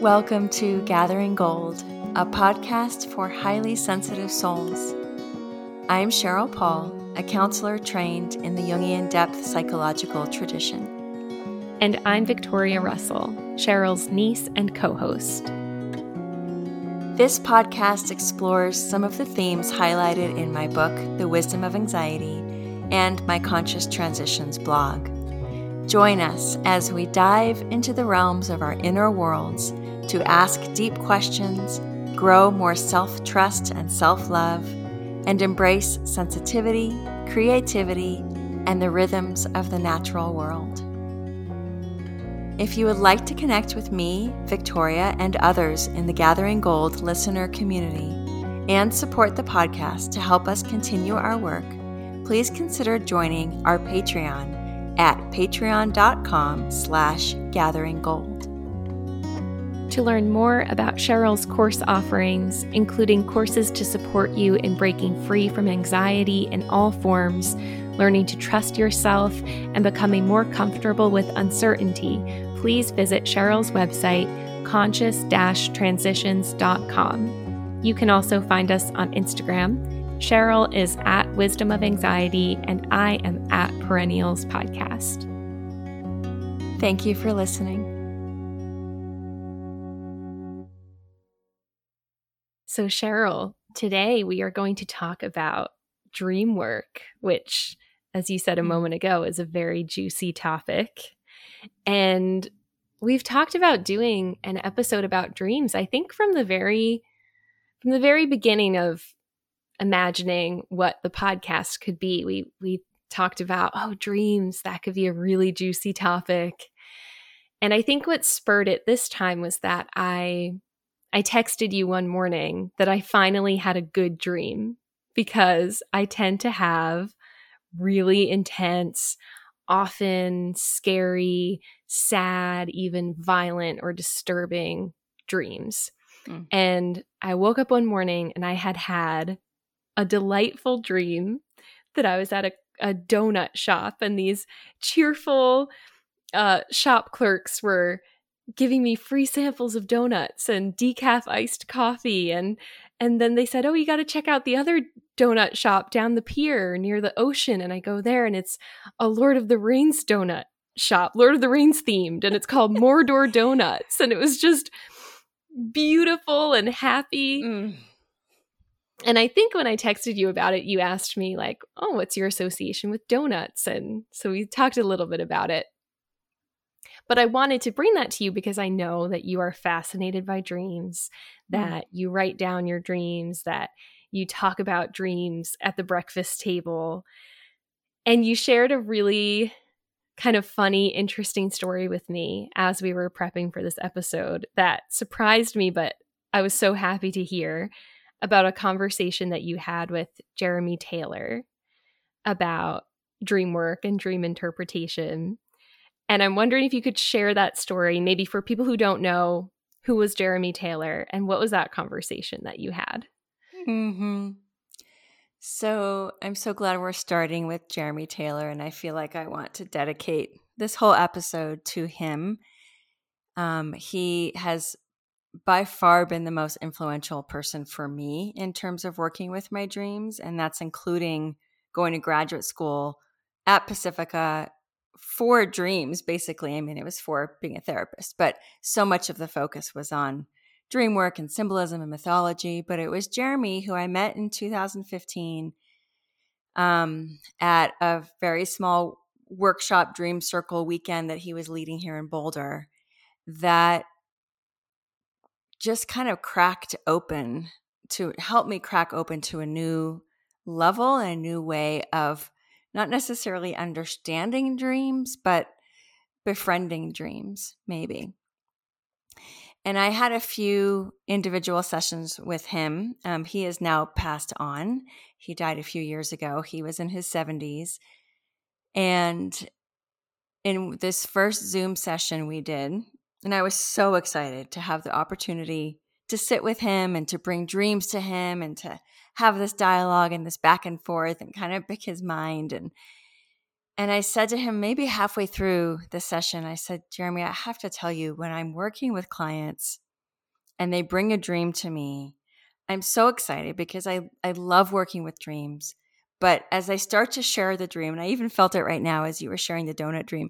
Welcome to Gathering Gold, a podcast for highly sensitive souls. I'm Cheryl Paul, a counselor trained in the Jungian depth psychological tradition. And I'm Victoria Russell, Cheryl's niece and co host. This podcast explores some of the themes highlighted in my book, The Wisdom of Anxiety, and my Conscious Transitions blog. Join us as we dive into the realms of our inner worlds to ask deep questions, grow more self trust and self love, and embrace sensitivity, creativity, and the rhythms of the natural world. If you would like to connect with me, Victoria, and others in the Gathering Gold listener community, and support the podcast to help us continue our work, please consider joining our Patreon at patreon.com slash gatheringgold. To learn more about Cheryl's course offerings, including courses to support you in breaking free from anxiety in all forms, learning to trust yourself, and becoming more comfortable with uncertainty, please visit Cheryl's website, conscious transitions.com. You can also find us on Instagram. Cheryl is at Wisdom of Anxiety, and I am at Perennials Podcast. Thank you for listening. So, Cheryl, today we are going to talk about dream work, which, as you said a mm. moment ago, is a very juicy topic. And we've talked about doing an episode about dreams, I think from the very from the very beginning of imagining what the podcast could be. We we talked about, oh, dreams, that could be a really juicy topic. And I think what spurred it this time was that I I texted you one morning that I finally had a good dream because I tend to have really intense, often scary, sad, even violent or disturbing dreams. Mm. And I woke up one morning and I had had a delightful dream that I was at a, a donut shop and these cheerful uh, shop clerks were giving me free samples of donuts and decaf iced coffee and and then they said oh you got to check out the other donut shop down the pier near the ocean and i go there and it's a lord of the rings donut shop lord of the rings themed and it's called mordor donuts and it was just beautiful and happy mm. And i think when i texted you about it you asked me like oh what's your association with donuts and so we talked a little bit about it but I wanted to bring that to you because I know that you are fascinated by dreams, mm. that mm. you write down your dreams, that you talk about dreams at the breakfast table. And you shared a really kind of funny, interesting story with me as we were prepping for this episode that surprised me, but I was so happy to hear about a conversation that you had with Jeremy Taylor about dream work and dream interpretation. And I'm wondering if you could share that story, maybe for people who don't know who was Jeremy Taylor and what was that conversation that you had? hmm So I'm so glad we're starting with Jeremy Taylor, and I feel like I want to dedicate this whole episode to him. Um, he has by far been the most influential person for me in terms of working with my dreams, and that's including going to graduate school at Pacifica for dreams, basically. I mean, it was for being a therapist, but so much of the focus was on dream work and symbolism and mythology. But it was Jeremy who I met in 2015 um, at a very small workshop dream circle weekend that he was leading here in Boulder that just kind of cracked open to help me crack open to a new level and a new way of not necessarily understanding dreams, but befriending dreams, maybe. And I had a few individual sessions with him. Um, he is now passed on. He died a few years ago. He was in his 70s. And in this first Zoom session we did, and I was so excited to have the opportunity to sit with him and to bring dreams to him and to have this dialogue and this back and forth and kind of pick his mind and and I said to him maybe halfway through the session I said Jeremy I have to tell you when I'm working with clients and they bring a dream to me, I'm so excited because I, I love working with dreams. But as I start to share the dream, and I even felt it right now as you were sharing the donut dream,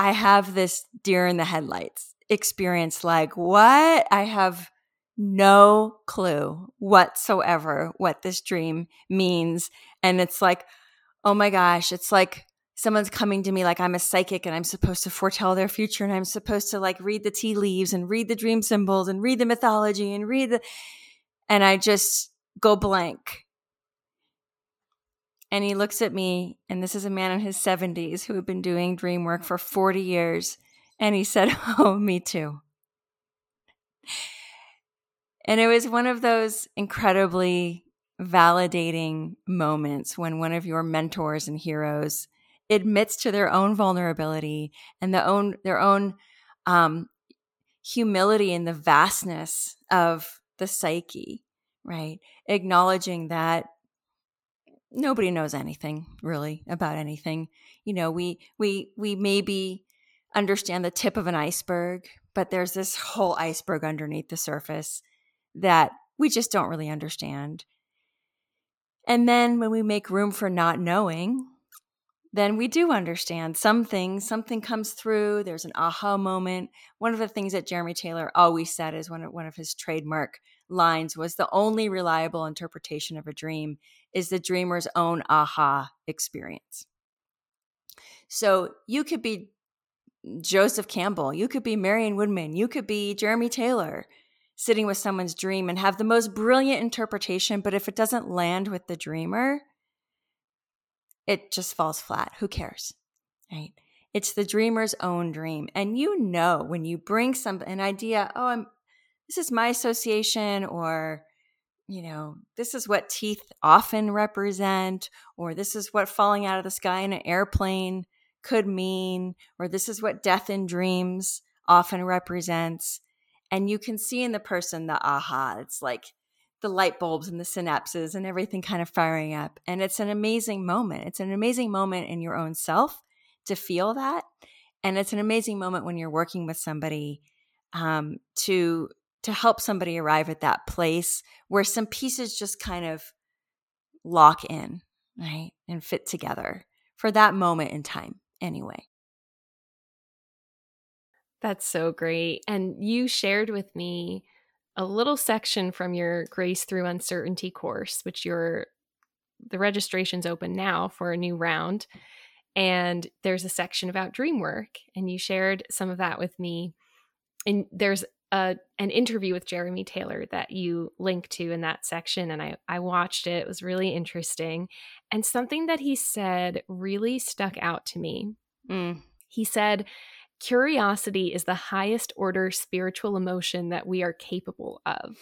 I have this deer in the headlights experience like, what? I have no clue whatsoever what this dream means. And it's like, oh my gosh, it's like someone's coming to me like I'm a psychic and I'm supposed to foretell their future and I'm supposed to like read the tea leaves and read the dream symbols and read the mythology and read the and I just go blank. And he looks at me, and this is a man in his 70s who had been doing dream work for 40 years. And he said, Oh, me too. And it was one of those incredibly validating moments when one of your mentors and heroes admits to their own vulnerability and the own their own um, humility in the vastness of the psyche, right? Acknowledging that nobody knows anything really about anything. You know, we we we maybe understand the tip of an iceberg, but there's this whole iceberg underneath the surface that we just don't really understand. And then when we make room for not knowing, then we do understand some things. Something comes through. There's an aha moment. One of the things that Jeremy Taylor always said is one of, one of his trademark lines was the only reliable interpretation of a dream is the dreamer's own aha experience. So you could be Joseph Campbell, you could be Marion Woodman, you could be Jeremy Taylor sitting with someone's dream and have the most brilliant interpretation, but if it doesn't land with the dreamer, it just falls flat. Who cares? Right? It's the dreamer's own dream. And you know when you bring some an idea, oh, I'm this is my association or you know, this is what teeth often represent, or this is what falling out of the sky in an airplane could mean, or this is what death in dreams often represents. And you can see in the person the aha. It's like the light bulbs and the synapses and everything kind of firing up. And it's an amazing moment. It's an amazing moment in your own self to feel that. And it's an amazing moment when you're working with somebody um, to to help somebody arrive at that place where some pieces just kind of lock in, right? And fit together for that moment in time, anyway. That's so great. And you shared with me a little section from your Grace Through Uncertainty course, which you're the registration's open now for a new round. And there's a section about dream work. And you shared some of that with me. And there's a an interview with Jeremy Taylor that you link to in that section and I I watched it. It was really interesting. And something that he said really stuck out to me. Mm. He said curiosity is the highest order spiritual emotion that we are capable of.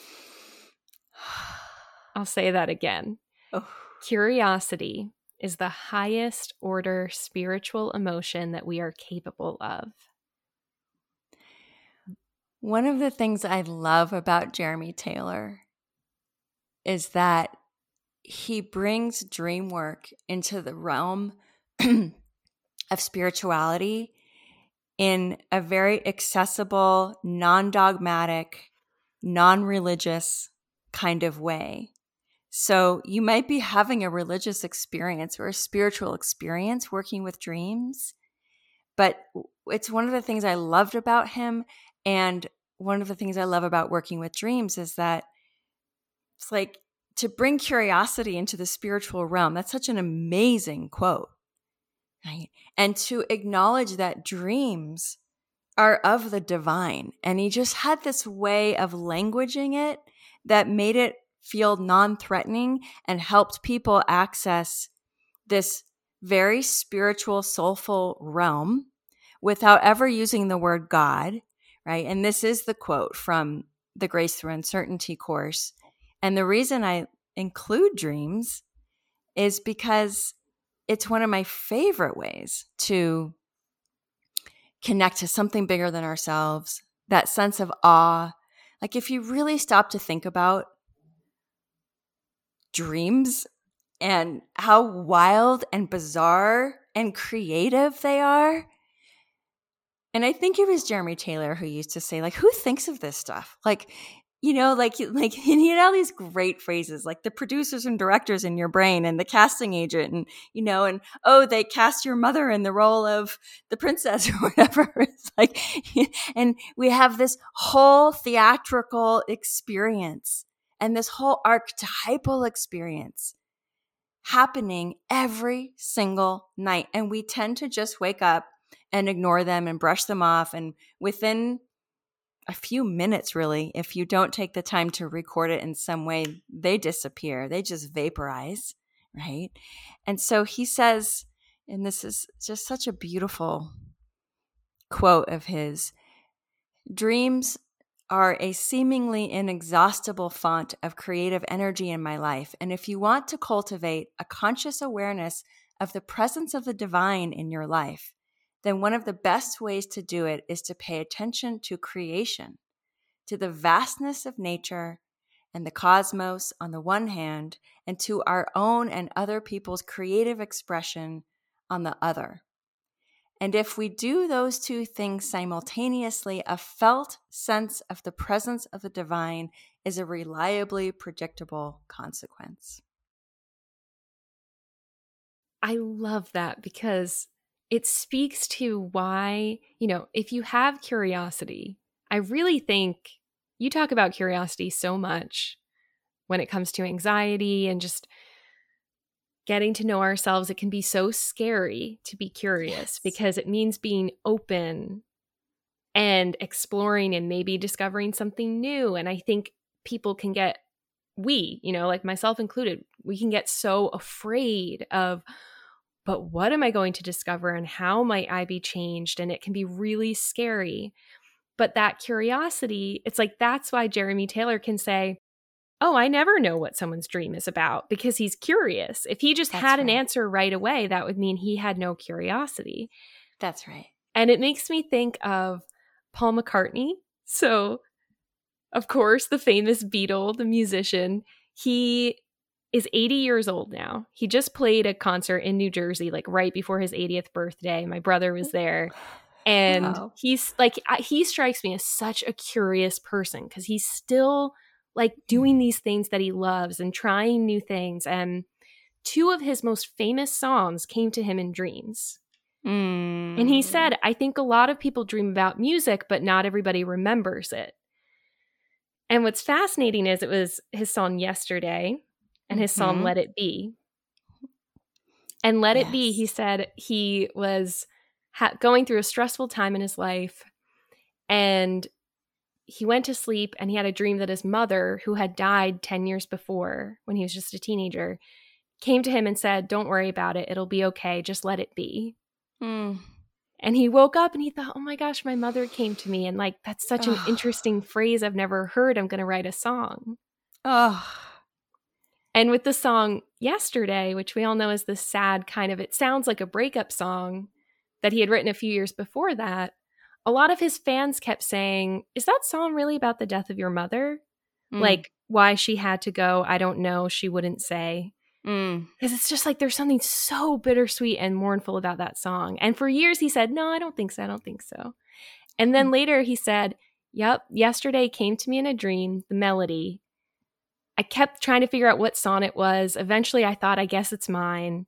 I'll say that again. Oh. Curiosity is the highest order spiritual emotion that we are capable of. One of the things I love about Jeremy Taylor is that he brings dream work into the realm of spirituality in a very accessible, non dogmatic, non religious kind of way. So you might be having a religious experience or a spiritual experience working with dreams, but it's one of the things I loved about him and one of the things I love about working with dreams is that it's like to bring curiosity into the spiritual realm. That's such an amazing quote. Right? And to acknowledge that dreams are of the divine. And he just had this way of languaging it that made it feel non threatening and helped people access this very spiritual, soulful realm without ever using the word God right? And this is the quote from the Grace Through Uncertainty course. And the reason I include dreams is because it's one of my favorite ways to connect to something bigger than ourselves, that sense of awe. Like, if you really stop to think about dreams and how wild and bizarre and creative they are, And I think it was Jeremy Taylor who used to say, like, who thinks of this stuff? Like, you know, like like he had all these great phrases, like the producers and directors in your brain, and the casting agent, and you know, and oh, they cast your mother in the role of the princess or whatever. It's like, and we have this whole theatrical experience and this whole archetypal experience happening every single night, and we tend to just wake up and ignore them and brush them off, and within a few minutes, really. If you don't take the time to record it in some way, they disappear, they just vaporize, right? And so he says, and this is just such a beautiful quote of his dreams are a seemingly inexhaustible font of creative energy in my life. And if you want to cultivate a conscious awareness of the presence of the divine in your life, then one of the best ways to do it is to pay attention to creation, to the vastness of nature and the cosmos on the one hand, and to our own and other people's creative expression on the other. And if we do those two things simultaneously, a felt sense of the presence of the divine is a reliably predictable consequence. I love that because it speaks to why, you know, if you have curiosity, I really think you talk about curiosity so much when it comes to anxiety and just getting to know ourselves. It can be so scary to be curious yes. because it means being open and exploring and maybe discovering something new. And I think people can get, we, you know, like myself included, we can get so afraid of, but what am I going to discover and how might I be changed? And it can be really scary. But that curiosity, it's like that's why Jeremy Taylor can say, Oh, I never know what someone's dream is about because he's curious. If he just that's had right. an answer right away, that would mean he had no curiosity. That's right. And it makes me think of Paul McCartney. So, of course, the famous Beatle, the musician, he is 80 years old now. He just played a concert in New Jersey, like right before his 80th birthday. My brother was there. And wow. he's like, he strikes me as such a curious person because he's still like doing mm. these things that he loves and trying new things. And two of his most famous songs came to him in dreams. Mm. And he said, I think a lot of people dream about music, but not everybody remembers it. And what's fascinating is it was his song Yesterday and his mm-hmm. song Let It Be. And Let yes. It Be, he said he was ha- going through a stressful time in his life and he went to sleep and he had a dream that his mother, who had died 10 years before when he was just a teenager, came to him and said, Don't worry about it. It'll be okay. Just let it be. Mm. And he woke up and he thought, Oh my gosh, my mother came to me. And like, that's such an interesting phrase I've never heard. I'm going to write a song. Oh. And with the song Yesterday, which we all know is the sad kind of, it sounds like a breakup song that he had written a few years before that. A lot of his fans kept saying, Is that song really about the death of your mother? Mm. Like why she had to go, I don't know. She wouldn't say. Because mm. it's just like there's something so bittersweet and mournful about that song. And for years he said, No, I don't think so. I don't think so. And then mm. later he said, Yep, yesterday came to me in a dream, the melody. I kept trying to figure out what song it was. Eventually, I thought, I guess it's mine.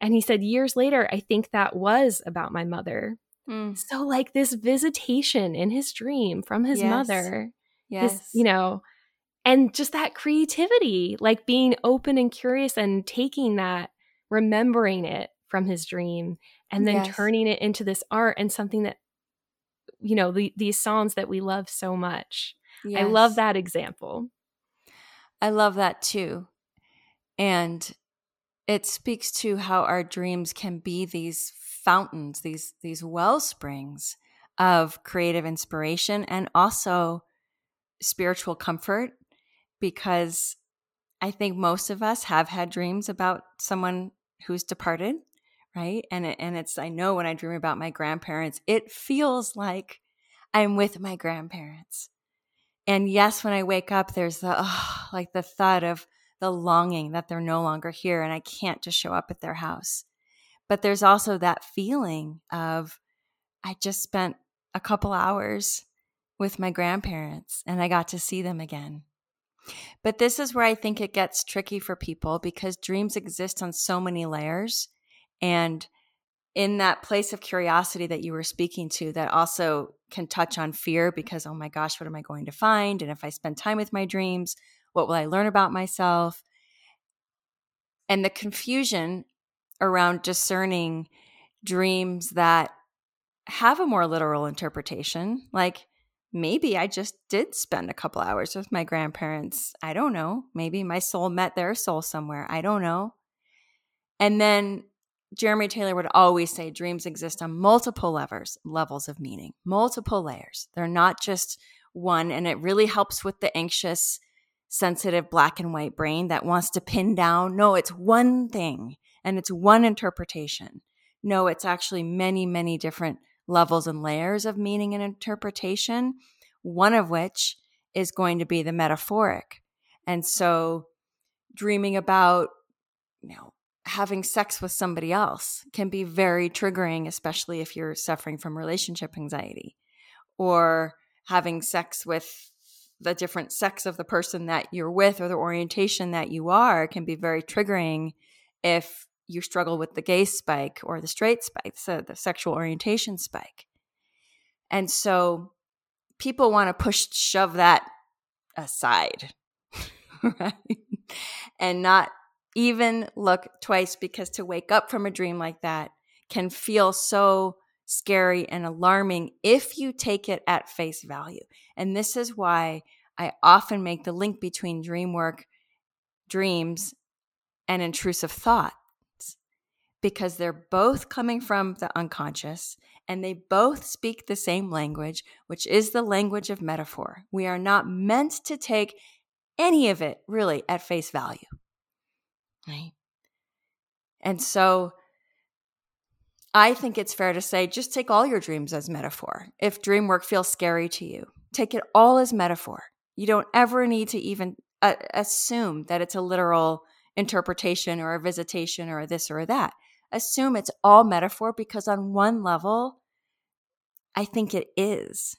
And he said, years later, I think that was about my mother. Mm. So, like this visitation in his dream from his yes. mother. Yes. His, you know, and just that creativity, like being open and curious and taking that, remembering it from his dream, and then yes. turning it into this art and something that, you know, the, these songs that we love so much. Yes. I love that example. I love that too. And it speaks to how our dreams can be these fountains, these these well springs of creative inspiration and also spiritual comfort because I think most of us have had dreams about someone who's departed, right? And it, and it's I know when I dream about my grandparents, it feels like I'm with my grandparents and yes, when I wake up, there's the oh, like the thud of the longing that they're no longer here and I can't just show up at their house. But there's also that feeling of I just spent a couple hours with my grandparents and I got to see them again. But this is where I think it gets tricky for people because dreams exist on so many layers. And in that place of curiosity that you were speaking to, that also can touch on fear because, oh my gosh, what am I going to find? And if I spend time with my dreams, what will I learn about myself? And the confusion around discerning dreams that have a more literal interpretation, like maybe I just did spend a couple hours with my grandparents. I don't know. Maybe my soul met their soul somewhere. I don't know. And then Jeremy Taylor would always say dreams exist on multiple levels, levels of meaning, multiple layers. They're not just one. And it really helps with the anxious, sensitive black and white brain that wants to pin down. No, it's one thing and it's one interpretation. No, it's actually many, many different levels and layers of meaning and interpretation, one of which is going to be the metaphoric. And so dreaming about, you know, having sex with somebody else can be very triggering, especially if you're suffering from relationship anxiety or having sex with the different sex of the person that you're with or the orientation that you are can be very triggering if you struggle with the gay spike or the straight spike, so the sexual orientation spike. And so people want to push, shove that aside, right? And not even look twice because to wake up from a dream like that can feel so scary and alarming if you take it at face value. And this is why I often make the link between dream work, dreams, and intrusive thoughts because they're both coming from the unconscious and they both speak the same language, which is the language of metaphor. We are not meant to take any of it really at face value. Right? And so I think it's fair to say just take all your dreams as metaphor. If dream work feels scary to you, take it all as metaphor. You don't ever need to even uh, assume that it's a literal interpretation or a visitation or a this or that assume it's all metaphor because, on one level, I think it is.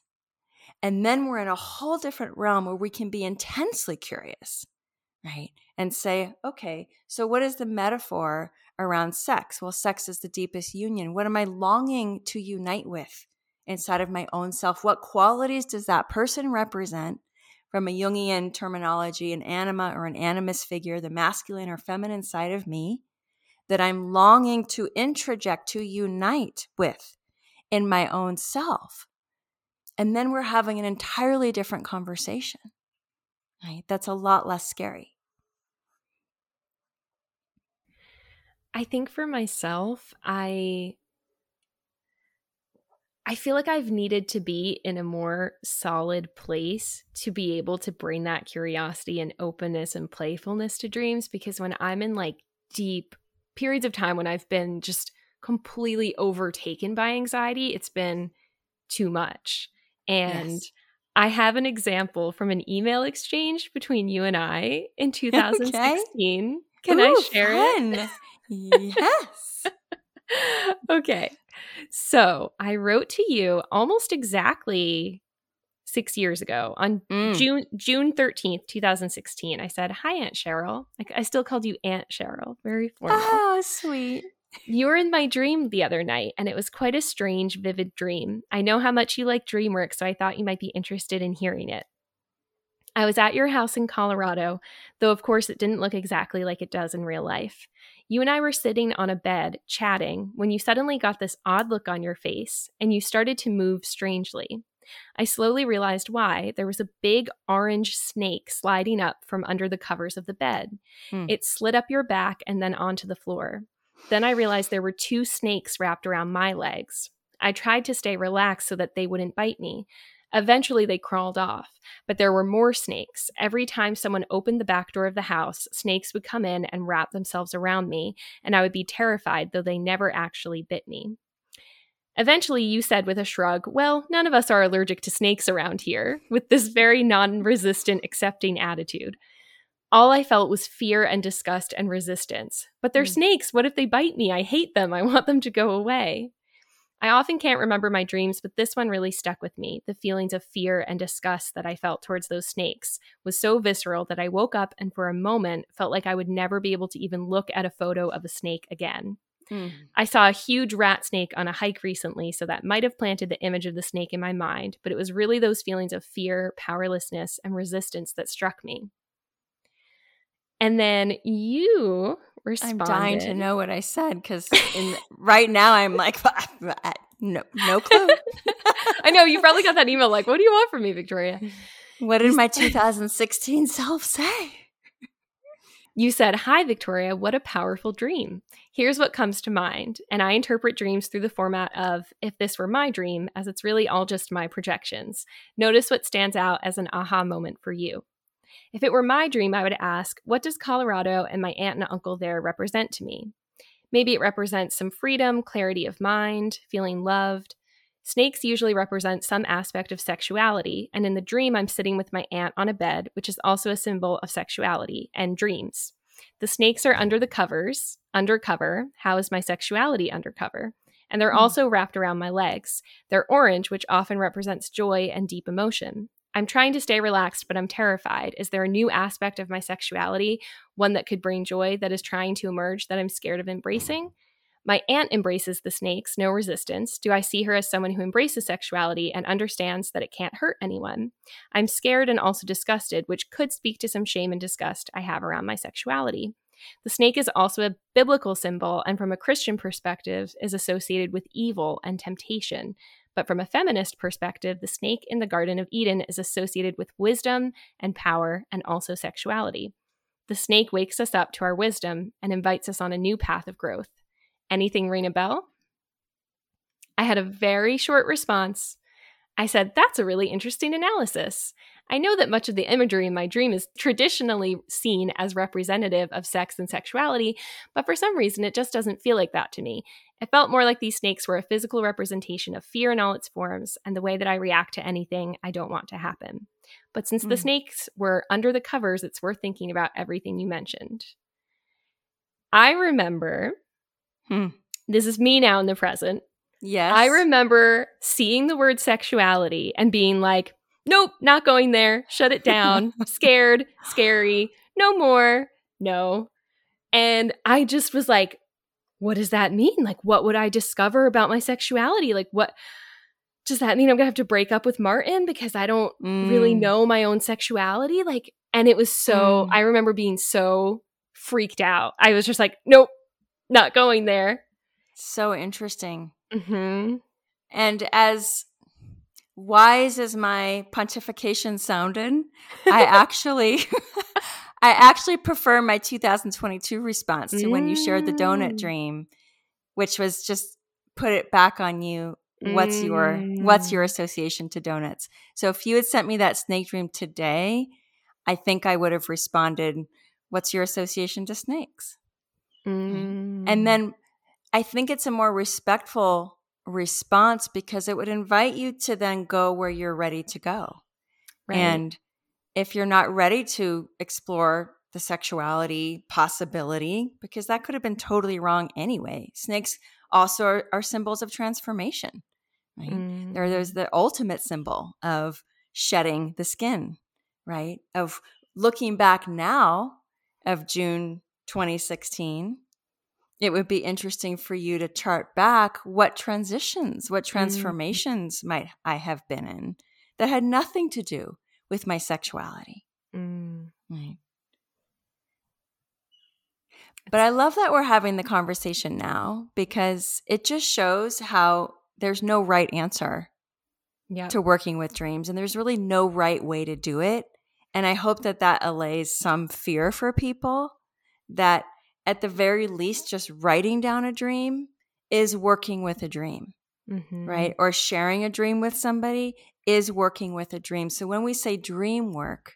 And then we're in a whole different realm where we can be intensely curious, right? And say, okay, so what is the metaphor around sex? Well, sex is the deepest union. What am I longing to unite with inside of my own self? What qualities does that person represent? From a Jungian terminology, an anima or an animus figure, the masculine or feminine side of me that I'm longing to introject, to unite with in my own self. And then we're having an entirely different conversation, right? That's a lot less scary. I think for myself, I I feel like I've needed to be in a more solid place to be able to bring that curiosity and openness and playfulness to dreams because when I'm in like deep periods of time when I've been just completely overtaken by anxiety, it's been too much. And yes. I have an example from an email exchange between you and I in 2016. Okay. Can Ooh, I share fun. it? Yes. okay. So I wrote to you almost exactly six years ago on mm. June June 13th, 2016. I said, Hi, Aunt Cheryl. Like I still called you Aunt Cheryl. Very formal. Oh, sweet. You were in my dream the other night, and it was quite a strange, vivid dream. I know how much you like dream work, so I thought you might be interested in hearing it. I was at your house in Colorado, though of course it didn't look exactly like it does in real life. You and I were sitting on a bed chatting when you suddenly got this odd look on your face and you started to move strangely. I slowly realized why. There was a big orange snake sliding up from under the covers of the bed. Hmm. It slid up your back and then onto the floor. Then I realized there were two snakes wrapped around my legs. I tried to stay relaxed so that they wouldn't bite me. Eventually, they crawled off, but there were more snakes. Every time someone opened the back door of the house, snakes would come in and wrap themselves around me, and I would be terrified, though they never actually bit me. Eventually, you said with a shrug, Well, none of us are allergic to snakes around here, with this very non resistant, accepting attitude. All I felt was fear and disgust and resistance. But they're mm. snakes. What if they bite me? I hate them. I want them to go away. I often can't remember my dreams, but this one really stuck with me. The feelings of fear and disgust that I felt towards those snakes was so visceral that I woke up and for a moment felt like I would never be able to even look at a photo of a snake again. Mm. I saw a huge rat snake on a hike recently, so that might have planted the image of the snake in my mind, but it was really those feelings of fear, powerlessness, and resistance that struck me. And then you responded. I'm dying to know what I said because right now I'm like, no, no clue. I know you probably got that email like, "What do you want from me, Victoria?" What did my 2016 self say? You said, Hi, Victoria, what a powerful dream. Here's what comes to mind. And I interpret dreams through the format of if this were my dream, as it's really all just my projections. Notice what stands out as an aha moment for you. If it were my dream, I would ask, What does Colorado and my aunt and uncle there represent to me? Maybe it represents some freedom, clarity of mind, feeling loved. Snakes usually represent some aspect of sexuality, and in the dream, I'm sitting with my aunt on a bed, which is also a symbol of sexuality and dreams. The snakes are under the covers, undercover. How is my sexuality undercover? And they're mm. also wrapped around my legs. They're orange, which often represents joy and deep emotion. I'm trying to stay relaxed, but I'm terrified. Is there a new aspect of my sexuality, one that could bring joy that is trying to emerge that I'm scared of embracing? My aunt embraces the snakes, no resistance. Do I see her as someone who embraces sexuality and understands that it can't hurt anyone? I'm scared and also disgusted, which could speak to some shame and disgust I have around my sexuality. The snake is also a biblical symbol and, from a Christian perspective, is associated with evil and temptation. But from a feminist perspective, the snake in the Garden of Eden is associated with wisdom and power and also sexuality. The snake wakes us up to our wisdom and invites us on a new path of growth. Anything ring a bell? I had a very short response. I said, That's a really interesting analysis. I know that much of the imagery in my dream is traditionally seen as representative of sex and sexuality, but for some reason it just doesn't feel like that to me. It felt more like these snakes were a physical representation of fear in all its forms and the way that I react to anything I don't want to happen. But since mm. the hmm. snakes were under the covers, it's worth thinking about everything you mentioned. I remember, hmm. this is me now in the present. Yes. I remember seeing the word sexuality and being like, nope, not going there. Shut it down. Scared, scary, no more, no. And I just was like, what does that mean? Like, what would I discover about my sexuality? Like, what does that mean? I'm gonna have to break up with Martin because I don't mm. really know my own sexuality? Like, and it was so, mm. I remember being so freaked out. I was just like, nope, not going there. So interesting. Mm-hmm. And as wise as my pontification sounded, I actually I actually prefer my 2022 response to mm. when you shared the donut mm. dream, which was just put it back on you. What's mm. your what's your mm. association to donuts? So if you had sent me that snake dream today, I think I would have responded, "What's your association to snakes?" And mm. then I think it's a more respectful response because it would invite you to then go where you're ready to go. Right. And if you're not ready to explore the sexuality possibility, because that could have been totally wrong anyway. Snakes also are, are symbols of transformation. Right? Mm. There, there's the ultimate symbol of shedding the skin, right? Of looking back now of June 2016 it would be interesting for you to chart back what transitions, what mm. transformations mm. might I have been in that had nothing to do with my sexuality. Mm. Right. But I love that we're having the conversation now because it just shows how there's no right answer yep. to working with dreams and there's really no right way to do it. And I hope that that allays some fear for people that at the very least, just writing down a dream is working with a dream, mm-hmm. right? Or sharing a dream with somebody is working with a dream. So when we say dream work,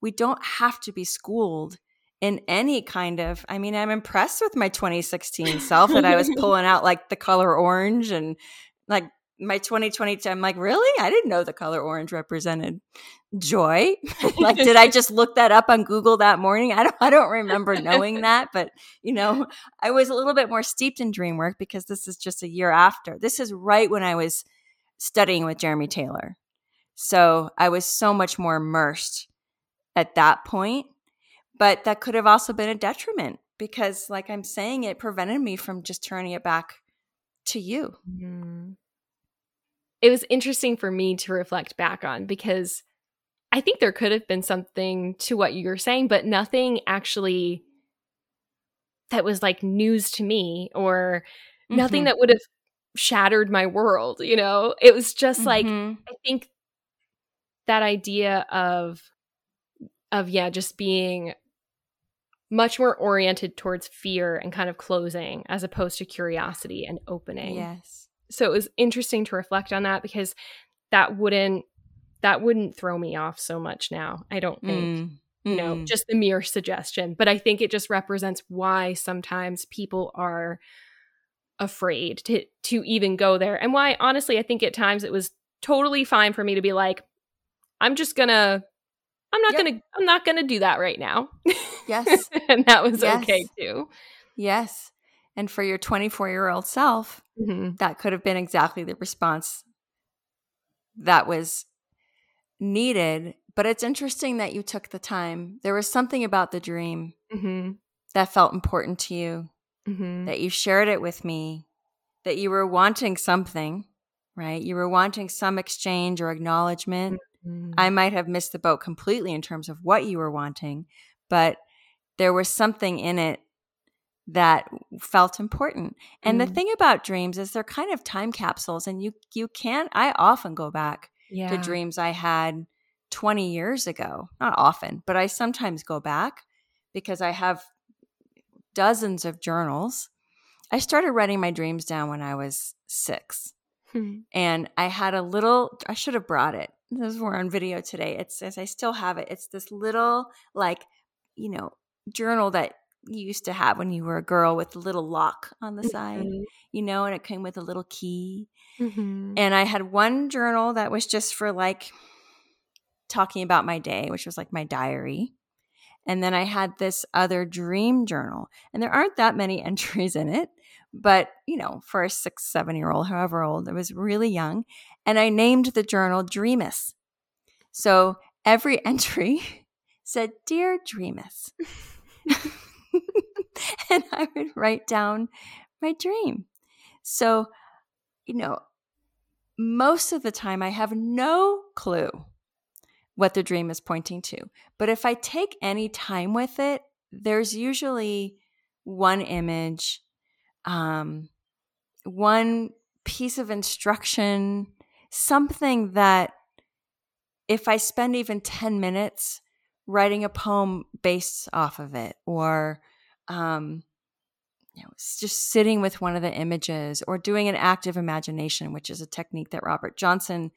we don't have to be schooled in any kind of i mean i'm impressed with my 2016 self that i was pulling out like the color orange and like my 2022 i'm like really? I didn't know the color orange represented joy. Like did i just look that up on google that morning? I don't i don't remember knowing that but you know i was a little bit more steeped in dream work because this is just a year after. This is right when i was studying with jeremy taylor. So i was so much more immersed at that point but that could have also been a detriment because like i'm saying it prevented me from just turning it back to you. Mm-hmm. It was interesting for me to reflect back on because I think there could have been something to what you were saying, but nothing actually that was like news to me or mm-hmm. nothing that would have shattered my world, you know? It was just mm-hmm. like I think that idea of of yeah, just being much more oriented towards fear and kind of closing as opposed to curiosity and opening. Yes. So it was interesting to reflect on that because that wouldn't that wouldn't throw me off so much now. I don't think. Mm. You know, mm. just the mere suggestion. But I think it just represents why sometimes people are afraid to to even go there. And why honestly I think at times it was totally fine for me to be like, I'm just gonna I'm not yep. gonna I'm not gonna do that right now. Yes. and that was yes. okay too. Yes. And for your 24 year old self, mm-hmm. that could have been exactly the response that was needed. But it's interesting that you took the time. There was something about the dream mm-hmm. that felt important to you, mm-hmm. that you shared it with me, that you were wanting something, right? You were wanting some exchange or acknowledgment. Mm-hmm. I might have missed the boat completely in terms of what you were wanting, but there was something in it that felt important. And the mm. thing about dreams is they're kind of time capsules and you you can't I often go back yeah. to dreams I had 20 years ago. Not often, but I sometimes go back because I have dozens of journals. I started writing my dreams down when I was six. Hmm. And I had a little, I should have brought it. This is we're on video today. It says I still have it. It's this little, like, you know, journal that you used to have when you were a girl with a little lock on the side, mm-hmm. you know, and it came with a little key. Mm-hmm. And I had one journal that was just for like talking about my day, which was like my diary. And then I had this other dream journal, and there aren't that many entries in it, but you know, for a six, seven year old, however old, it was really young. And I named the journal Dreamus. So every entry said, Dear Dreamus. and I would write down my dream. So, you know, most of the time I have no clue what the dream is pointing to. But if I take any time with it, there's usually one image, um, one piece of instruction, something that if I spend even 10 minutes writing a poem based off of it or um, you know, just sitting with one of the images or doing an active imagination, which is a technique that Robert Johnson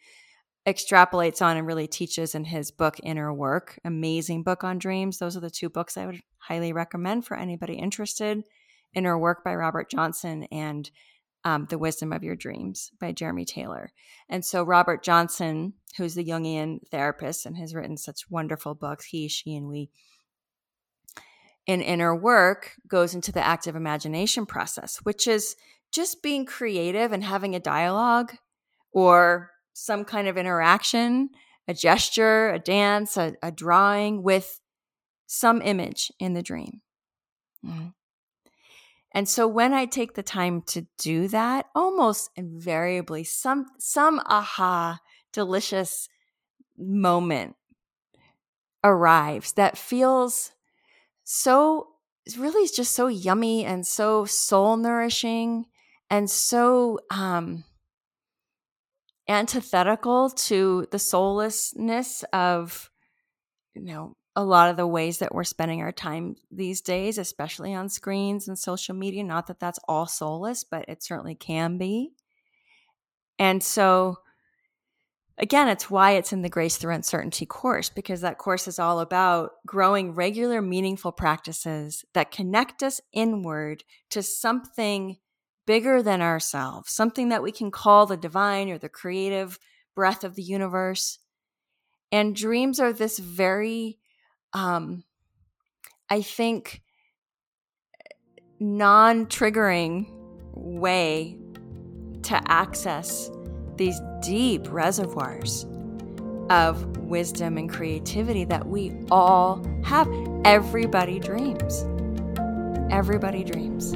extrapolates on and really teaches in his book Inner Work. Amazing book on dreams. Those are the two books I would highly recommend for anybody interested. Inner Work by Robert Johnson and um, The Wisdom of Your Dreams by Jeremy Taylor. And so, Robert Johnson, who's the Jungian therapist and has written such wonderful books, he, she, and we, in inner work goes into the active imagination process, which is just being creative and having a dialogue or some kind of interaction, a gesture, a dance, a, a drawing with some image in the dream. Mm-hmm. And so when I take the time to do that, almost invariably some some aha delicious moment arrives that feels so really is just so yummy and so soul nourishing and so um antithetical to the soullessness of you know a lot of the ways that we're spending our time these days, especially on screens and social media. Not that that's all soulless, but it certainly can be. And so, again, it's why it's in the Grace Through Uncertainty course, because that course is all about growing regular, meaningful practices that connect us inward to something bigger than ourselves, something that we can call the divine or the creative breath of the universe. And dreams are this very, um, I think, non triggering way to access these deep reservoirs of wisdom and creativity that we all have. Everybody dreams. Everybody dreams.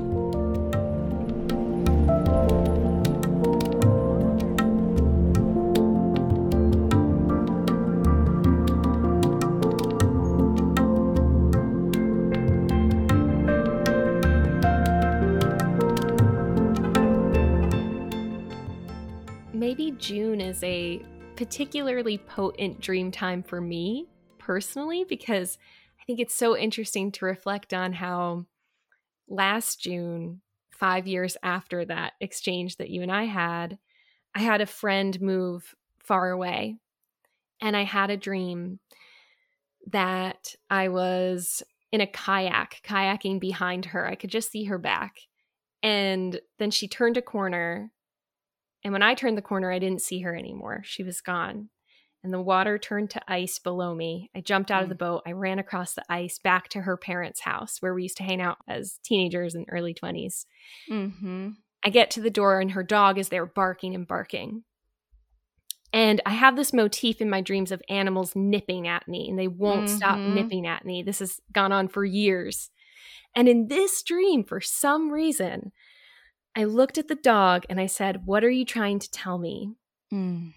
Maybe June is a particularly potent dream time for me personally because I think it's so interesting to reflect on how last June, five years after that exchange that you and I had, I had a friend move far away. And I had a dream that I was in a kayak, kayaking behind her. I could just see her back. And then she turned a corner and when I turned the corner, I didn't see her anymore. She was gone. And the water turned to ice below me. I jumped out mm. of the boat. I ran across the ice back to her parents' house where we used to hang out as teenagers and early 20s. Mm-hmm. I get to the door, and her dog is there barking and barking. And I have this motif in my dreams of animals nipping at me, and they won't mm-hmm. stop nipping at me. This has gone on for years. And in this dream, for some reason, I looked at the dog and I said, What are you trying to tell me? Mm.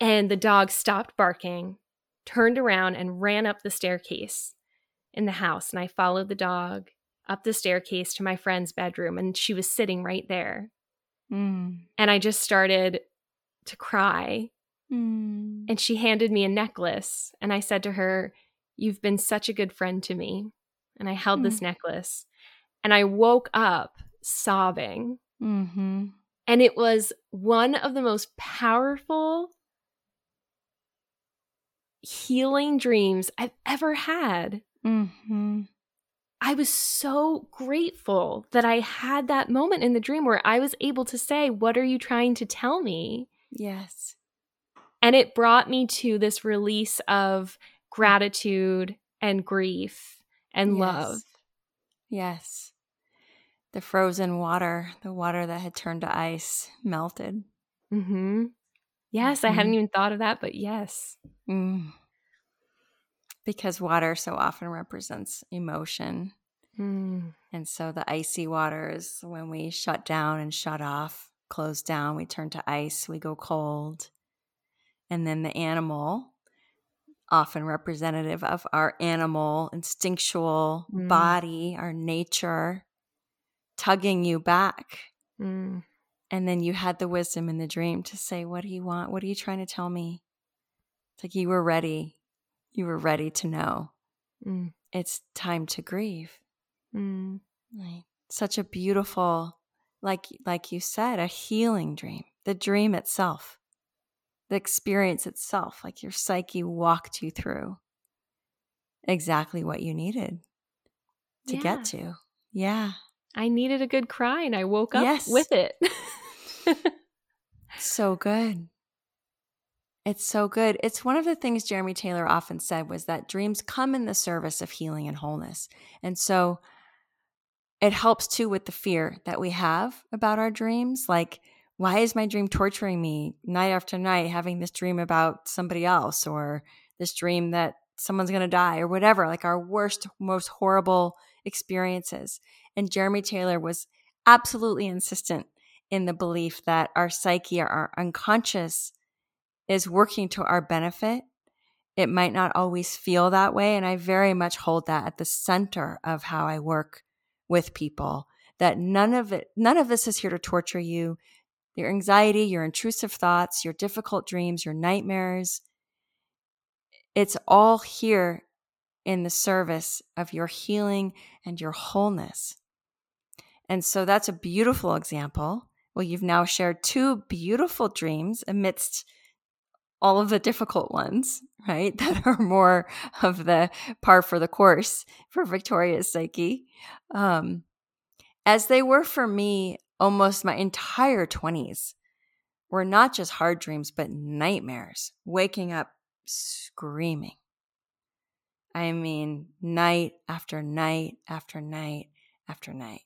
And the dog stopped barking, turned around, and ran up the staircase in the house. And I followed the dog up the staircase to my friend's bedroom, and she was sitting right there. Mm. And I just started to cry. Mm. And she handed me a necklace. And I said to her, You've been such a good friend to me. And I held this mm. necklace. And I woke up sobbing. Mm-hmm. And it was one of the most powerful healing dreams I've ever had. Mm-hmm. I was so grateful that I had that moment in the dream where I was able to say, What are you trying to tell me? Yes. And it brought me to this release of gratitude and grief and yes. love. Yes. The frozen water, the water that had turned to ice, melted. Mm-hmm. Yes, mm-hmm. I hadn't mm-hmm. even thought of that, but yes. Mm. Because water so often represents emotion. Mm. And so the icy water is when we shut down and shut off, close down, we turn to ice, we go cold. And then the animal, often representative of our animal, instinctual mm. body, our nature, tugging you back. Mm. And then you had the wisdom in the dream to say, What do you want? What are you trying to tell me? It's like you were ready. You were ready to know. Mm. It's time to grieve. Mm. Such a beautiful, like like you said, a healing dream. The dream itself, the experience itself, like your psyche walked you through exactly what you needed to yeah. get to. Yeah. I needed a good cry and I woke up yes. with it. so good. It's so good. It's one of the things Jeremy Taylor often said was that dreams come in the service of healing and wholeness. And so it helps too with the fear that we have about our dreams. Like, why is my dream torturing me night after night, having this dream about somebody else or this dream that someone's going to die or whatever, like our worst, most horrible experiences. And Jeremy Taylor was absolutely insistent in the belief that our psyche, our unconscious, is working to our benefit. It might not always feel that way. And I very much hold that at the center of how I work with people that none of it, none of this is here to torture you. Your anxiety, your intrusive thoughts, your difficult dreams, your nightmares, it's all here in the service of your healing and your wholeness. And so that's a beautiful example. Well, you've now shared two beautiful dreams amidst all of the difficult ones, right? That are more of the par for the course for Victoria's psyche. Um, as they were for me almost my entire 20s were not just hard dreams, but nightmares, waking up screaming. I mean, night after night after night after night,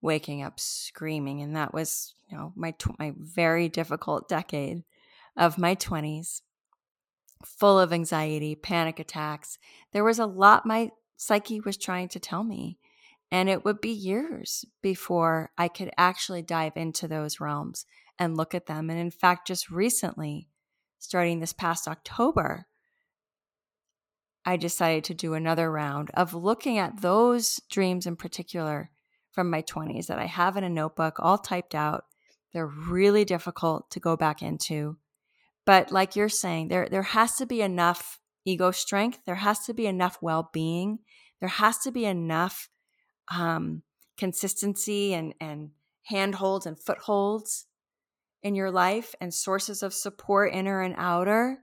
waking up screaming. And that was, you know, my, my very difficult decade of my 20s, full of anxiety, panic attacks. There was a lot my psyche was trying to tell me. And it would be years before I could actually dive into those realms and look at them. And in fact, just recently, starting this past October, I decided to do another round of looking at those dreams in particular from my 20s that I have in a notebook, all typed out. They're really difficult to go back into. But like you're saying, there, there has to be enough ego strength, there has to be enough well being, there has to be enough um, consistency and, and handholds and footholds in your life and sources of support, inner and outer,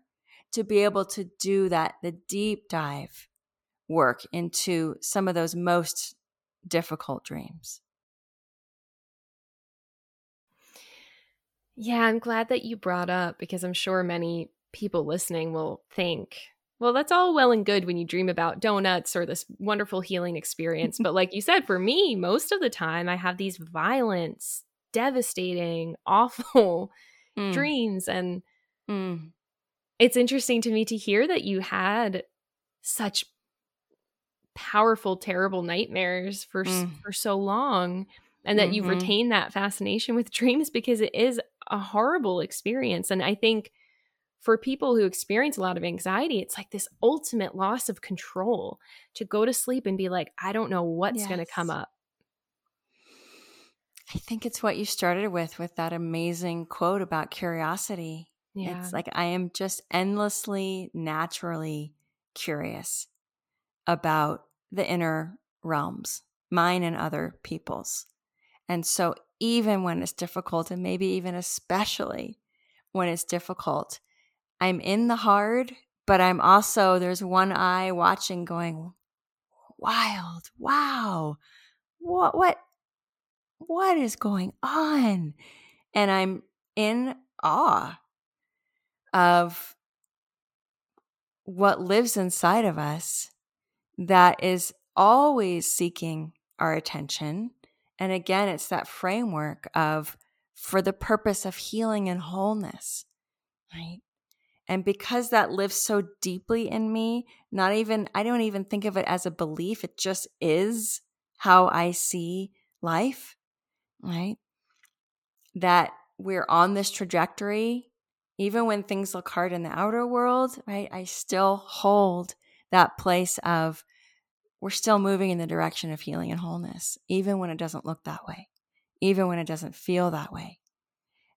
to be able to do that, the deep dive work into some of those most difficult dreams. Yeah, I'm glad that you brought up because I'm sure many people listening will think, well, that's all well and good when you dream about donuts or this wonderful healing experience. but like you said, for me, most of the time I have these violent, devastating, awful mm. dreams. And mm. It's interesting to me to hear that you had such powerful, terrible nightmares for, mm. for so long and that mm-hmm. you've retained that fascination with dreams because it is a horrible experience. And I think for people who experience a lot of anxiety, it's like this ultimate loss of control to go to sleep and be like, I don't know what's yes. going to come up. I think it's what you started with, with that amazing quote about curiosity. Yeah. It's like I am just endlessly, naturally curious about the inner realms, mine and other people's. And so, even when it's difficult, and maybe even especially when it's difficult, I'm in the hard, but I'm also, there's one eye watching going, wild, wow, what, what, what is going on? And I'm in awe of what lives inside of us that is always seeking our attention. And again, it's that framework of for the purpose of healing and wholeness, right? And because that lives so deeply in me, not even, I don't even think of it as a belief, it just is how I see life, right? That we're on this trajectory, even when things look hard in the outer world, right? I still hold that place of we're still moving in the direction of healing and wholeness, even when it doesn't look that way, even when it doesn't feel that way.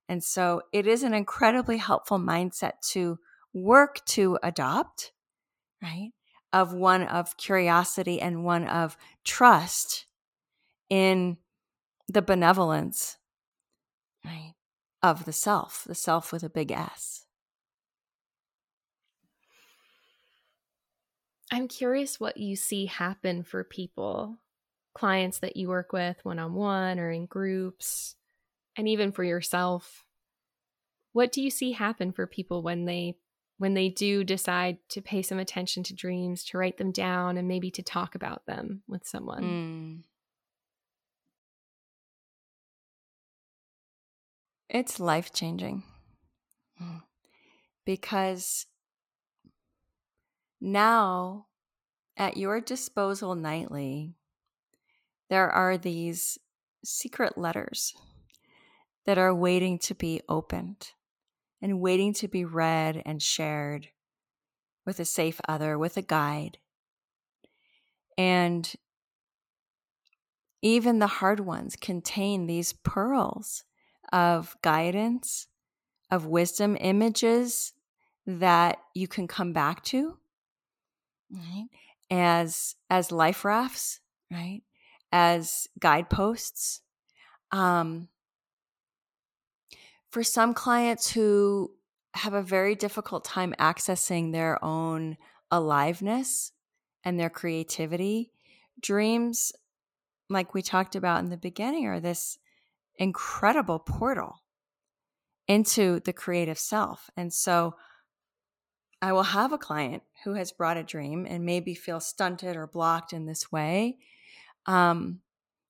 And so it is an incredibly helpful mindset to work to adopt, right? Of one of curiosity and one of trust in the benevolence, right? Of the self, the self with a big S. I'm curious what you see happen for people, clients that you work with one on one or in groups and even for yourself what do you see happen for people when they when they do decide to pay some attention to dreams to write them down and maybe to talk about them with someone mm. It's life changing mm. because now at your disposal nightly there are these secret letters that are waiting to be opened and waiting to be read and shared with a safe other, with a guide. And even the hard ones contain these pearls of guidance, of wisdom, images that you can come back to, right? As as life rafts, right? As guideposts. Um, for some clients who have a very difficult time accessing their own aliveness and their creativity, dreams, like we talked about in the beginning, are this incredible portal into the creative self. And so I will have a client who has brought a dream and maybe feel stunted or blocked in this way. Um,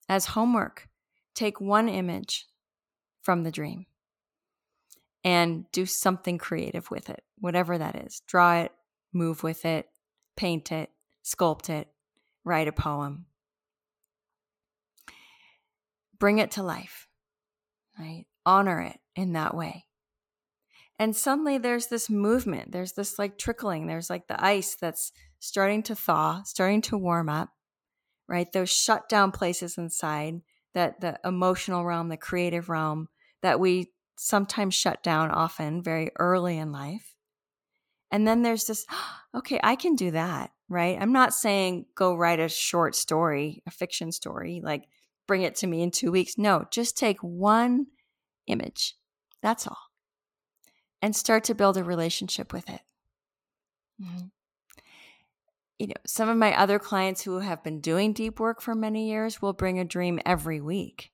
as homework, take one image from the dream and do something creative with it, whatever that is. Draw it, move with it, paint it, sculpt it, write a poem. Bring it to life, right? Honor it in that way. And suddenly there's this movement, there's this like trickling, there's like the ice that's starting to thaw, starting to warm up, right? Those shut down places inside, that the emotional realm, the creative realm that we sometimes shut down often very early in life. And then there's this, okay, I can do that, right? I'm not saying go write a short story, a fiction story, like bring it to me in two weeks. No, just take one image. That's all and start to build a relationship with it. Mm-hmm. You know, some of my other clients who have been doing deep work for many years will bring a dream every week.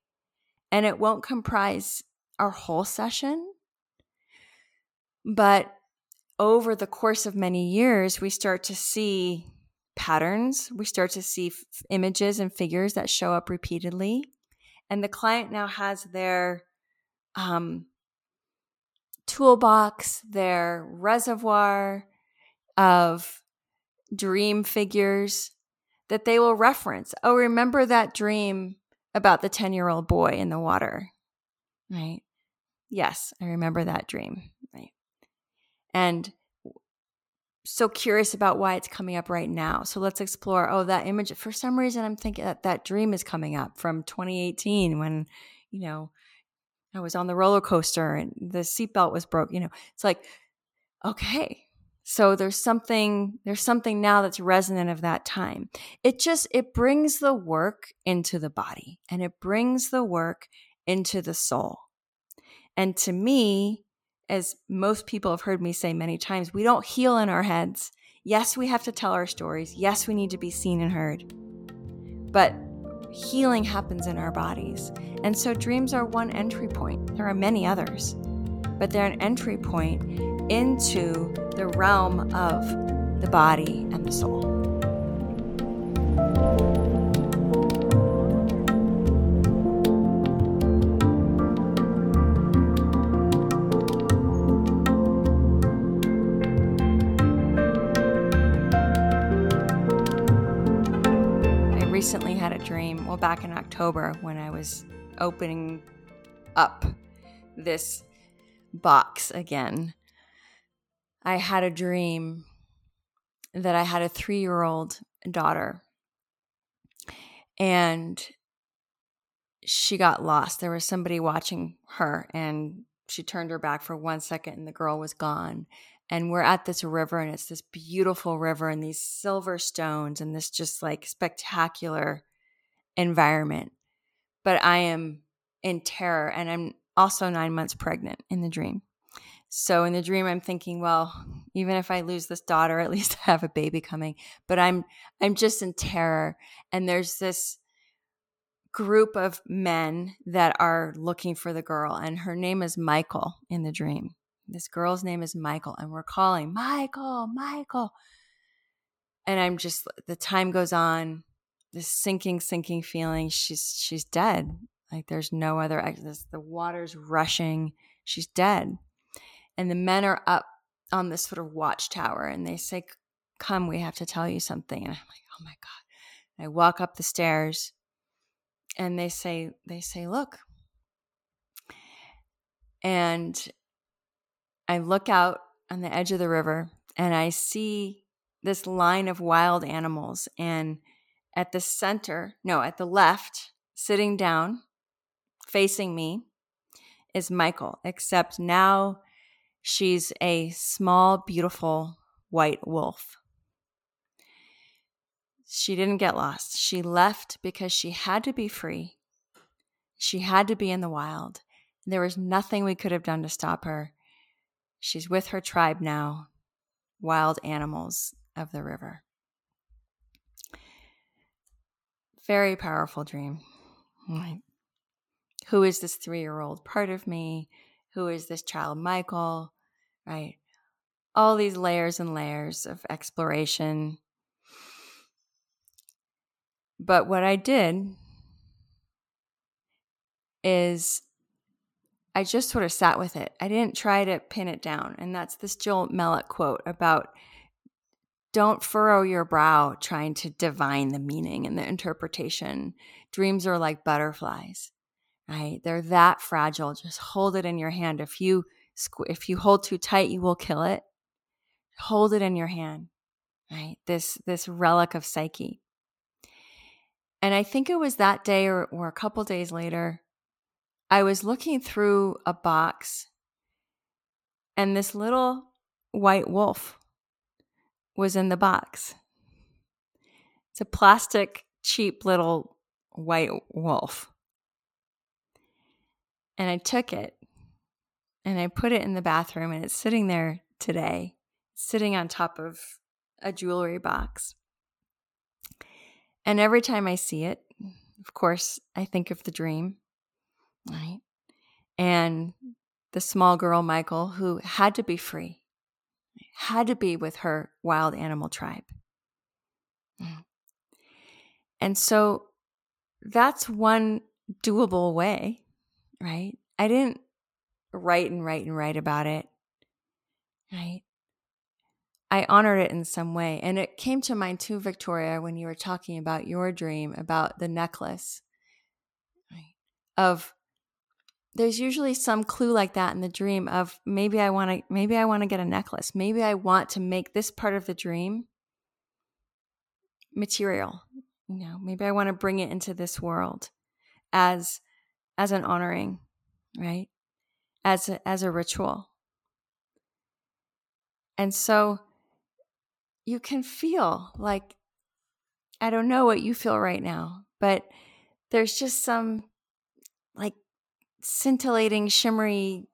And it won't comprise our whole session, but over the course of many years, we start to see patterns. We start to see f- images and figures that show up repeatedly. And the client now has their um, toolbox, their reservoir of dream figures that they will reference. Oh, remember that dream about the 10 year old boy in the water, right? Yes, I remember that dream, right? And so curious about why it's coming up right now. So let's explore. Oh, that image. For some reason, I'm thinking that that dream is coming up from 2018 when, you know, I was on the roller coaster and the seatbelt was broke. You know, it's like, okay, so there's something there's something now that's resonant of that time. It just it brings the work into the body and it brings the work into the soul. And to me, as most people have heard me say many times, we don't heal in our heads. Yes, we have to tell our stories. Yes, we need to be seen and heard. But healing happens in our bodies. And so dreams are one entry point. There are many others, but they're an entry point into the realm of the body and the soul. Well, back in October when I was opening up this box again. I had a dream that I had a three year old daughter and she got lost. There was somebody watching her and she turned her back for one second and the girl was gone and we're at this river and it's this beautiful river and these silver stones and this just like spectacular environment but i am in terror and i'm also nine months pregnant in the dream so in the dream i'm thinking well even if i lose this daughter at least i have a baby coming but i'm i'm just in terror and there's this group of men that are looking for the girl and her name is michael in the dream this girl's name is Michael, and we're calling Michael, Michael. And I'm just the time goes on, this sinking, sinking feeling. She's she's dead. Like there's no other exit. The water's rushing. She's dead. And the men are up on this sort of watchtower and they say, Come, we have to tell you something. And I'm like, Oh my God. And I walk up the stairs and they say, they say, look. And I look out on the edge of the river and I see this line of wild animals. And at the center, no, at the left, sitting down, facing me, is Michael, except now she's a small, beautiful white wolf. She didn't get lost. She left because she had to be free. She had to be in the wild. There was nothing we could have done to stop her. She's with her tribe now, wild animals of the river. Very powerful dream. who is this three year old part of me? Who is this child, Michael? Right? All these layers and layers of exploration. But what I did is I just sort of sat with it. I didn't try to pin it down. And that's this Jill Mellick quote about don't furrow your brow trying to divine the meaning and the interpretation. Dreams are like butterflies right? They're that fragile. Just hold it in your hand. If you if you hold too tight, you will kill it. Hold it in your hand, right? This this relic of psyche. And I think it was that day or, or a couple days later, I was looking through a box and this little white wolf was in the box. It's a plastic, cheap little white wolf. And I took it and I put it in the bathroom and it's sitting there today, sitting on top of a jewelry box. And every time I see it, of course, I think of the dream, right? And the small girl, Michael, who had to be free, had to be with her wild animal tribe. Mm. And so that's one doable way right? I didn't write and write and write about it, right? I honored it in some way. And it came to mind too, Victoria, when you were talking about your dream about the necklace, right? Of there's usually some clue like that in the dream of maybe I want to maybe I want to get a necklace. Maybe I want to make this part of the dream material. You know, maybe I want to bring it into this world as as an honoring, right? As a, as a ritual. And so you can feel like, I don't know what you feel right now, but there's just some scintillating, shimmery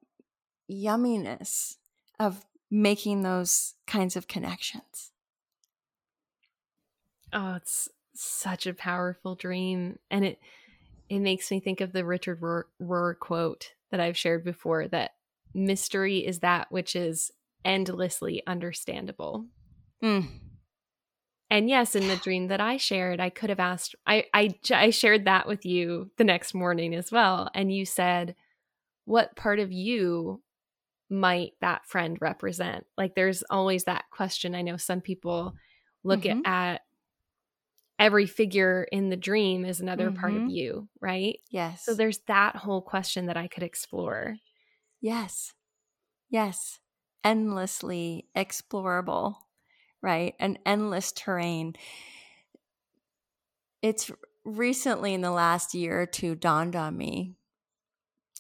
yumminess of making those kinds of connections. Oh, it's such a powerful dream. And it, it makes me think of the Richard Rohr quote that I've shared before that mystery is that which is endlessly understandable. Mm. And yes, in the dream that I shared, I could have asked, I, I, I shared that with you the next morning as well. And you said, what part of you might that friend represent? Like there's always that question. I know some people look mm-hmm. at, at every figure in the dream is another mm-hmm. part of mm-hmm. you, right? Yes. So there's that whole question that I could explore. Yes. Yes. Endlessly explorable, right? An endless terrain. It's recently in the last year or two dawned on me.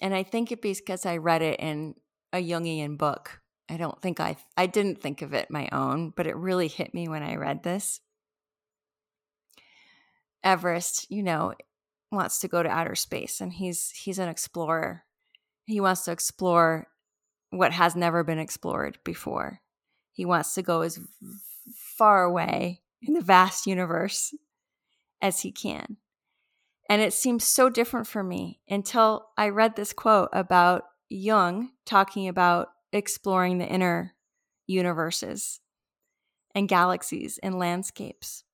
And I think it's because I read it in a Jungian book. I don't think I I didn't think of it my own, but it really hit me when I read this. Everest, you know, wants to go to outer space and he's he's an explorer. He wants to explore what has never been explored before. He wants to go as far away in the vast universe as he can. And it seems so different for me until I read this quote about Jung talking about exploring the inner universes and galaxies and landscapes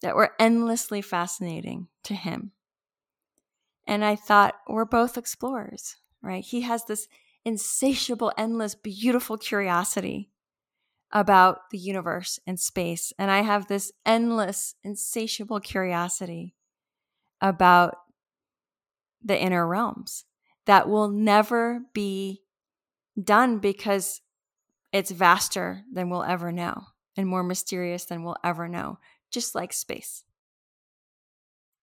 that were endlessly fascinating to him. And I thought, we're both explorers, right? He has this insatiable, endless, beautiful curiosity about the universe and space. And I have this endless, insatiable curiosity about the inner realms that will never be done because it's vaster than we'll ever know and more mysterious than we'll ever know just like space.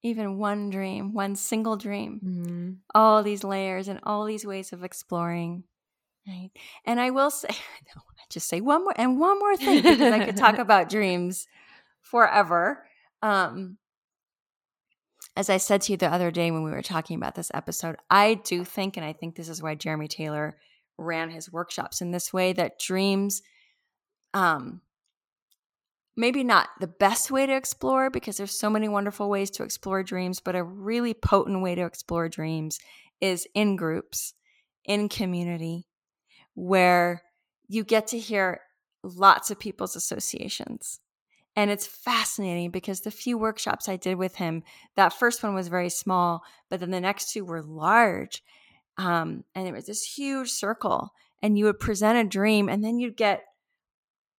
Even one dream, one single dream, mm-hmm. all these layers and all these ways of exploring. Right. And I will say, just say one more and one more thing because I could talk about dreams forever. Um, as I said to you the other day when we were talking about this episode, I do think, and I think this is why Jeremy Taylor ran his workshops in this way, that dreams um, maybe not the best way to explore because there's so many wonderful ways to explore dreams, but a really potent way to explore dreams is in groups, in community, where you get to hear lots of people's associations. And it's fascinating because the few workshops I did with him, that first one was very small, but then the next two were large. Um, and it was this huge circle. And you would present a dream, and then you'd get,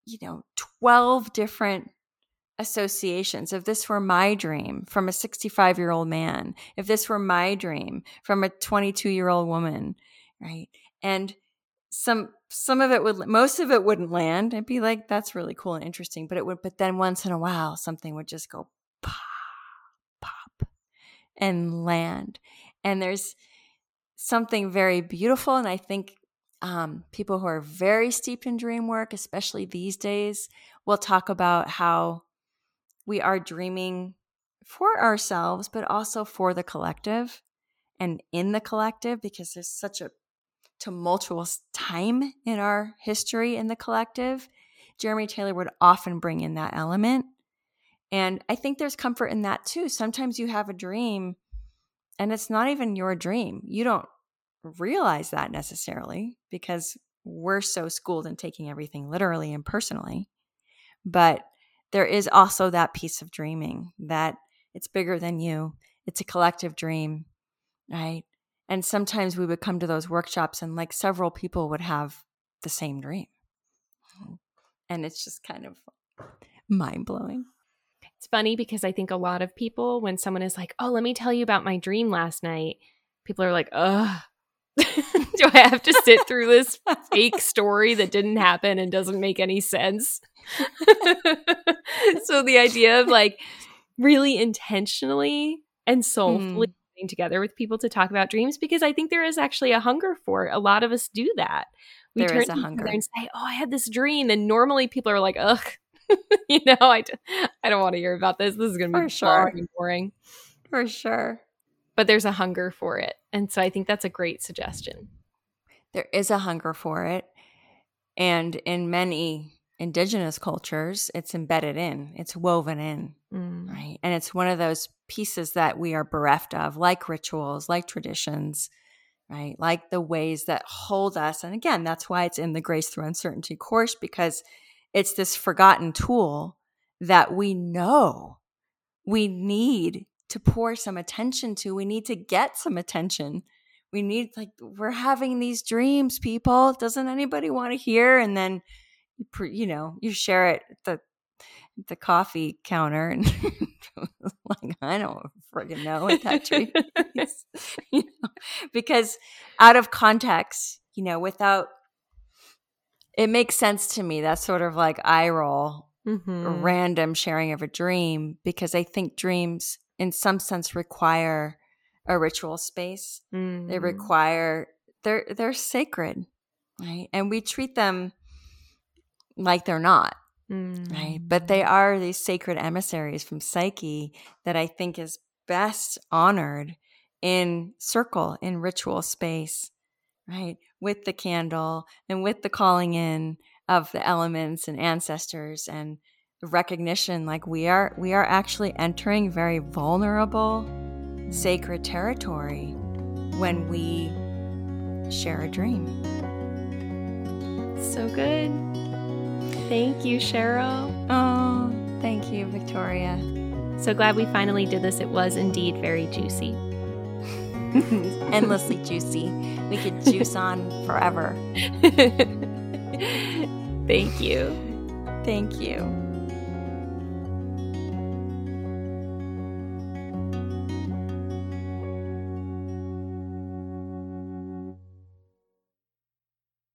you know, 12 different associations. If this were my dream from a 65 year old man, if this were my dream from a 22 year old woman, right? And some some of it would most of it wouldn't land. It'd be like that's really cool and interesting but it would but then once in a while something would just go pop pop and land. And there's something very beautiful and i think um, people who are very steeped in dream work especially these days will talk about how we are dreaming for ourselves but also for the collective and in the collective because there's such a tumultuous time in our history in the collective, Jeremy Taylor would often bring in that element. And I think there's comfort in that too. Sometimes you have a dream and it's not even your dream. You don't realize that necessarily because we're so schooled in taking everything literally and personally. But there is also that piece of dreaming that it's bigger than you, it's a collective dream, right? And sometimes we would come to those workshops and like several people would have the same dream. And it's just kind of mind blowing. It's funny because I think a lot of people, when someone is like, oh, let me tell you about my dream last night, people are like, ugh. Do I have to sit through this fake story that didn't happen and doesn't make any sense? so the idea of like really intentionally and soulfully mm together with people to talk about dreams because I think there is actually a hunger for it. A lot of us do that. We there turn is a hunger and say, "Oh, I had this dream," and normally people are like, "Ugh." you know, I d- I don't want to hear about this. This is going to be sure. boring. For sure. But there's a hunger for it. And so I think that's a great suggestion. There is a hunger for it. And in many indigenous cultures, it's embedded in, it's woven in, mm. right? And it's one of those pieces that we are bereft of, like rituals, like traditions, right? Like the ways that hold us. And again, that's why it's in the Grace Through Uncertainty course, because it's this forgotten tool that we know we need to pour some attention to. We need to get some attention. We need, like, we're having these dreams, people. Doesn't anybody want to hear? And then you know, you share it at the the coffee counter and like I don't friggin' know what that tree is. you know, because out of context, you know, without it makes sense to me. That's sort of like eye roll, mm-hmm. random sharing of a dream, because I think dreams in some sense require a ritual space. Mm-hmm. They require they're they're sacred. Right. And we treat them like they're not. Mm. Right. But they are these sacred emissaries from Psyche that I think is best honored in circle, in ritual space, right? With the candle and with the calling in of the elements and ancestors and recognition like we are we are actually entering very vulnerable sacred territory when we share a dream. So good. Thank you, Sheryl. Oh, thank you, Victoria. So glad we finally did this. It was indeed very juicy. Endlessly juicy. We could juice on forever. Thank you. Thank you.